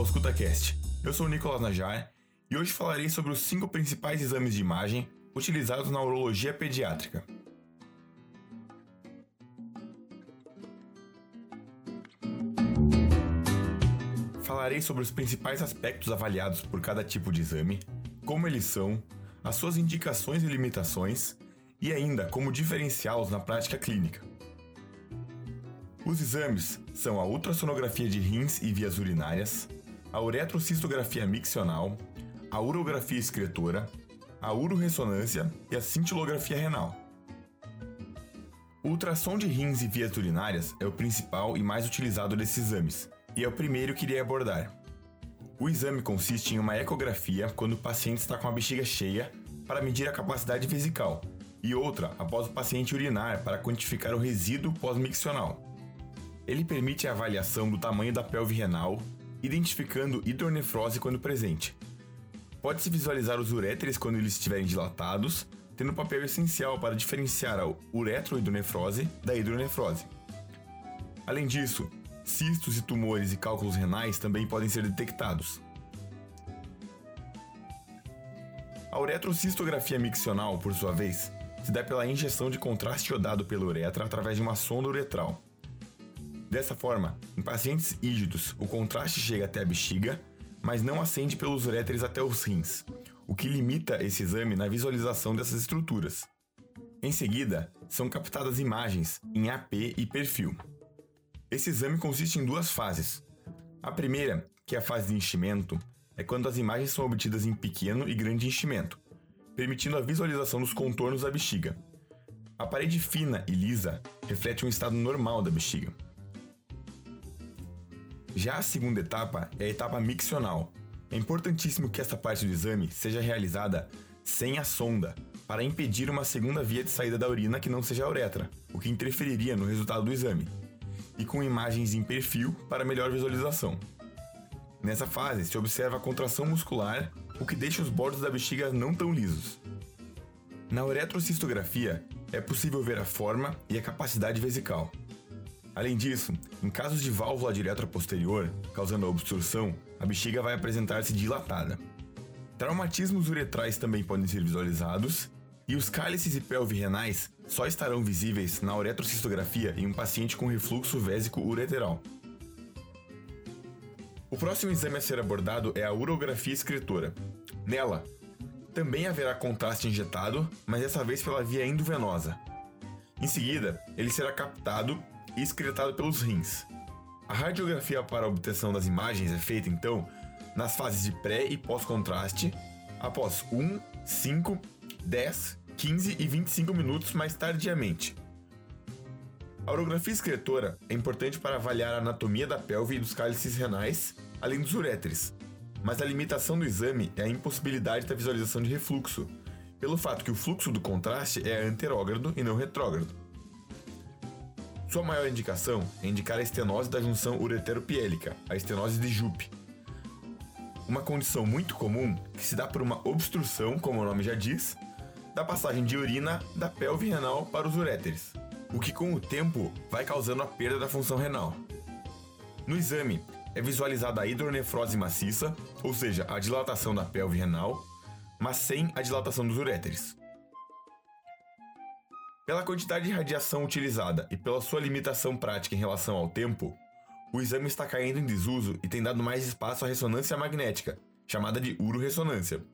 ao ScutaCast. Eu sou o Nicolas Najar e hoje falarei sobre os cinco principais exames de imagem utilizados na urologia pediátrica. Falarei sobre os principais aspectos avaliados por cada tipo de exame, como eles são, as suas indicações e limitações e ainda como diferenciá-los na prática clínica. Os exames são a ultrassonografia de rins e vias urinárias, a uretrocistografia miccional, a urografia excretora, a uroressonância e a cintilografia renal. O ultrassom de rins e vias urinárias é o principal e mais utilizado desses exames, e é o primeiro que irei abordar. O exame consiste em uma ecografia quando o paciente está com a bexiga cheia para medir a capacidade vesical, e outra após o paciente urinar para quantificar o resíduo pós-miccional. Ele permite a avaliação do tamanho da pelve renal, identificando hidronefrose quando presente. Pode-se visualizar os uréteres quando eles estiverem dilatados, tendo papel essencial para diferenciar a uretrohidronefrose da hidronefrose. Além disso, cistos e tumores e cálculos renais também podem ser detectados. A uretrocistografia miccional, por sua vez, se dá pela injeção de contraste iodado pela uretra através de uma sonda uretral. Dessa forma, em pacientes ígidos, o contraste chega até a bexiga, mas não ascende pelos uréteres até os rins, o que limita esse exame na visualização dessas estruturas. Em seguida, são captadas imagens em AP e perfil. Esse exame consiste em duas fases. A primeira, que é a fase de enchimento, é quando as imagens são obtidas em pequeno e grande enchimento, permitindo a visualização dos contornos da bexiga. A parede fina e lisa reflete um estado normal da bexiga. Já a segunda etapa é a etapa miccional. É importantíssimo que esta parte do exame seja realizada sem a sonda, para impedir uma segunda via de saída da urina que não seja a uretra, o que interferiria no resultado do exame, e com imagens em perfil para melhor visualização. Nessa fase, se observa a contração muscular, o que deixa os bordos da bexiga não tão lisos. Na uretrocistografia, é possível ver a forma e a capacidade vesical. Além disso, em casos de válvula direta posterior, causando obstrução, a bexiga vai apresentar-se dilatada. Traumatismos uretrais também podem ser visualizados, e os cálices e pelve renais só estarão visíveis na uretrocistografia em um paciente com refluxo vésico ureteral. O próximo exame a ser abordado é a urografia excretora. Nela, também haverá contraste injetado, mas dessa vez pela via endovenosa. Em seguida, ele será captado e excretado pelos rins. A radiografia para a obtenção das imagens é feita então nas fases de pré e pós-contraste, após 1, 5, 10, 15 e 25 minutos mais tardiamente. A orografia excretora é importante para avaliar a anatomia da pelve e dos cálices renais, além dos uréteres, mas a limitação do exame é a impossibilidade da visualização de refluxo, pelo fato que o fluxo do contraste é anterógrado e não retrógrado. Sua maior indicação é indicar a estenose da junção ureteropiélica, a estenose de Jupe. Uma condição muito comum que se dá por uma obstrução, como o nome já diz, da passagem de urina da pelve renal para os uréteres, o que com o tempo vai causando a perda da função renal. No exame, é visualizada a hidronefrose maciça, ou seja, a dilatação da pelve renal, mas sem a dilatação dos uréteres. Pela quantidade de radiação utilizada e pela sua limitação prática em relação ao tempo, o exame está caindo em desuso e tem dado mais espaço à ressonância magnética, chamada de uroressonância.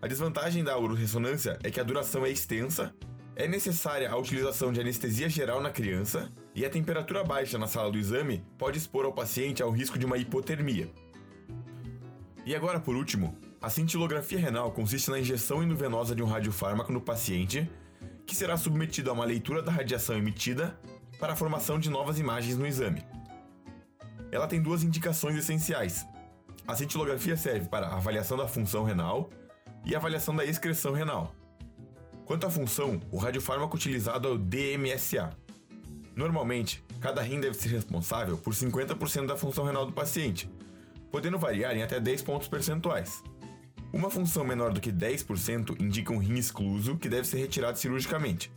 A desvantagem da uroressonância é que a duração é extensa, é necessária a utilização de anestesia geral na criança e a temperatura baixa na sala do exame pode expor ao paciente ao risco de uma hipotermia. E agora, por último, a cintilografia renal consiste na injeção endovenosa de um radiofármaco no paciente que será submetido a uma leitura da radiação emitida para a formação de novas imagens no exame. Ela tem duas indicações essenciais. A cintilografia serve para a avaliação da função renal e a avaliação da excreção renal. Quanto à função, o radiofármaco utilizado é o DMSA. Normalmente, cada rim deve ser responsável por 50% da função renal do paciente, podendo variar em até 10 pontos percentuais. Uma função menor do que 10% indica um rim excluso que deve ser retirado cirurgicamente.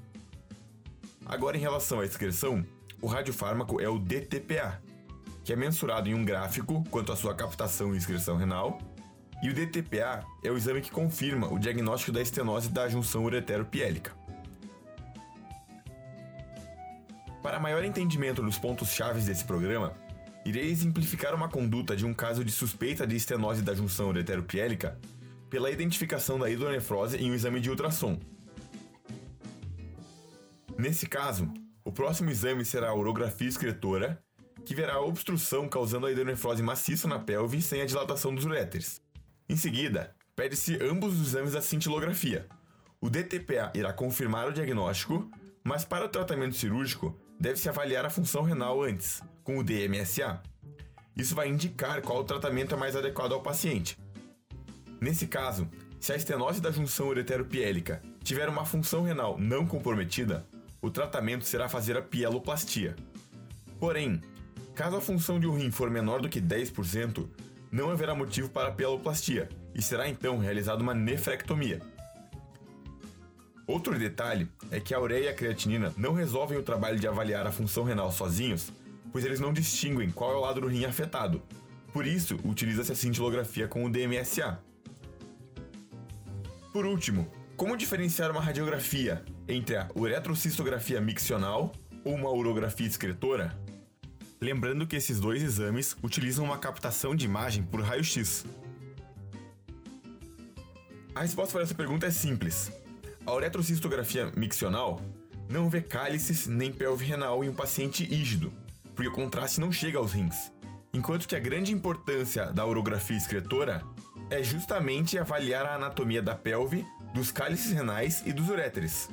Agora, em relação à excreção, o radiofármaco é o DTPA, que é mensurado em um gráfico quanto à sua captação e excreção renal, e o DTPA é o exame que confirma o diagnóstico da estenose da junção uretero-piélica. Para maior entendimento dos pontos chaves desse programa, irei exemplificar uma conduta de um caso de suspeita de estenose da junção uretero-piélica pela identificação da hidronefrose em um exame de ultrassom. Nesse caso, o próximo exame será a urografia excretora, que verá a obstrução causando a hidronefrose maciça na pelve sem a dilatação dos uréteres. Em seguida, pede-se ambos os exames da cintilografia. O DTPA irá confirmar o diagnóstico, mas para o tratamento cirúrgico, deve-se avaliar a função renal antes, com o DMSA. Isso vai indicar qual o tratamento é mais adequado ao paciente. Nesse caso, se a estenose da junção uretero-piélica tiver uma função renal não comprometida, o tratamento será fazer a pieloplastia. Porém, caso a função de um rim for menor do que 10%, não haverá motivo para a pieloplastia e será então realizada uma nefrectomia. Outro detalhe é que a ureia e a creatinina não resolvem o trabalho de avaliar a função renal sozinhos, pois eles não distinguem qual é o lado do rim afetado. Por isso, utiliza-se a cintilografia com o DMSA. Por último, como diferenciar uma radiografia entre a uretrocistografia miccional ou uma urografia excretora? Lembrando que esses dois exames utilizam uma captação de imagem por raio-x. A resposta para essa pergunta é simples. A uretrocistografia miccional não vê cálices nem pelve renal em um paciente ígido, porque o contraste não chega aos rins. Enquanto que a grande importância da urografia excretora é justamente avaliar a anatomia da pelve, dos cálices renais e dos uréteres.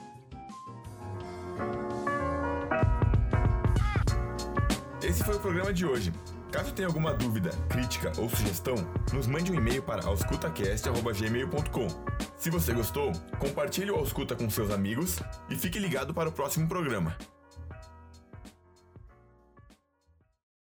Esse foi o programa de hoje. Caso tenha alguma dúvida, crítica ou sugestão, nos mande um e-mail para auscultacast.gmail.com. Se você gostou, compartilhe o Ausculta com seus amigos e fique ligado para o próximo programa.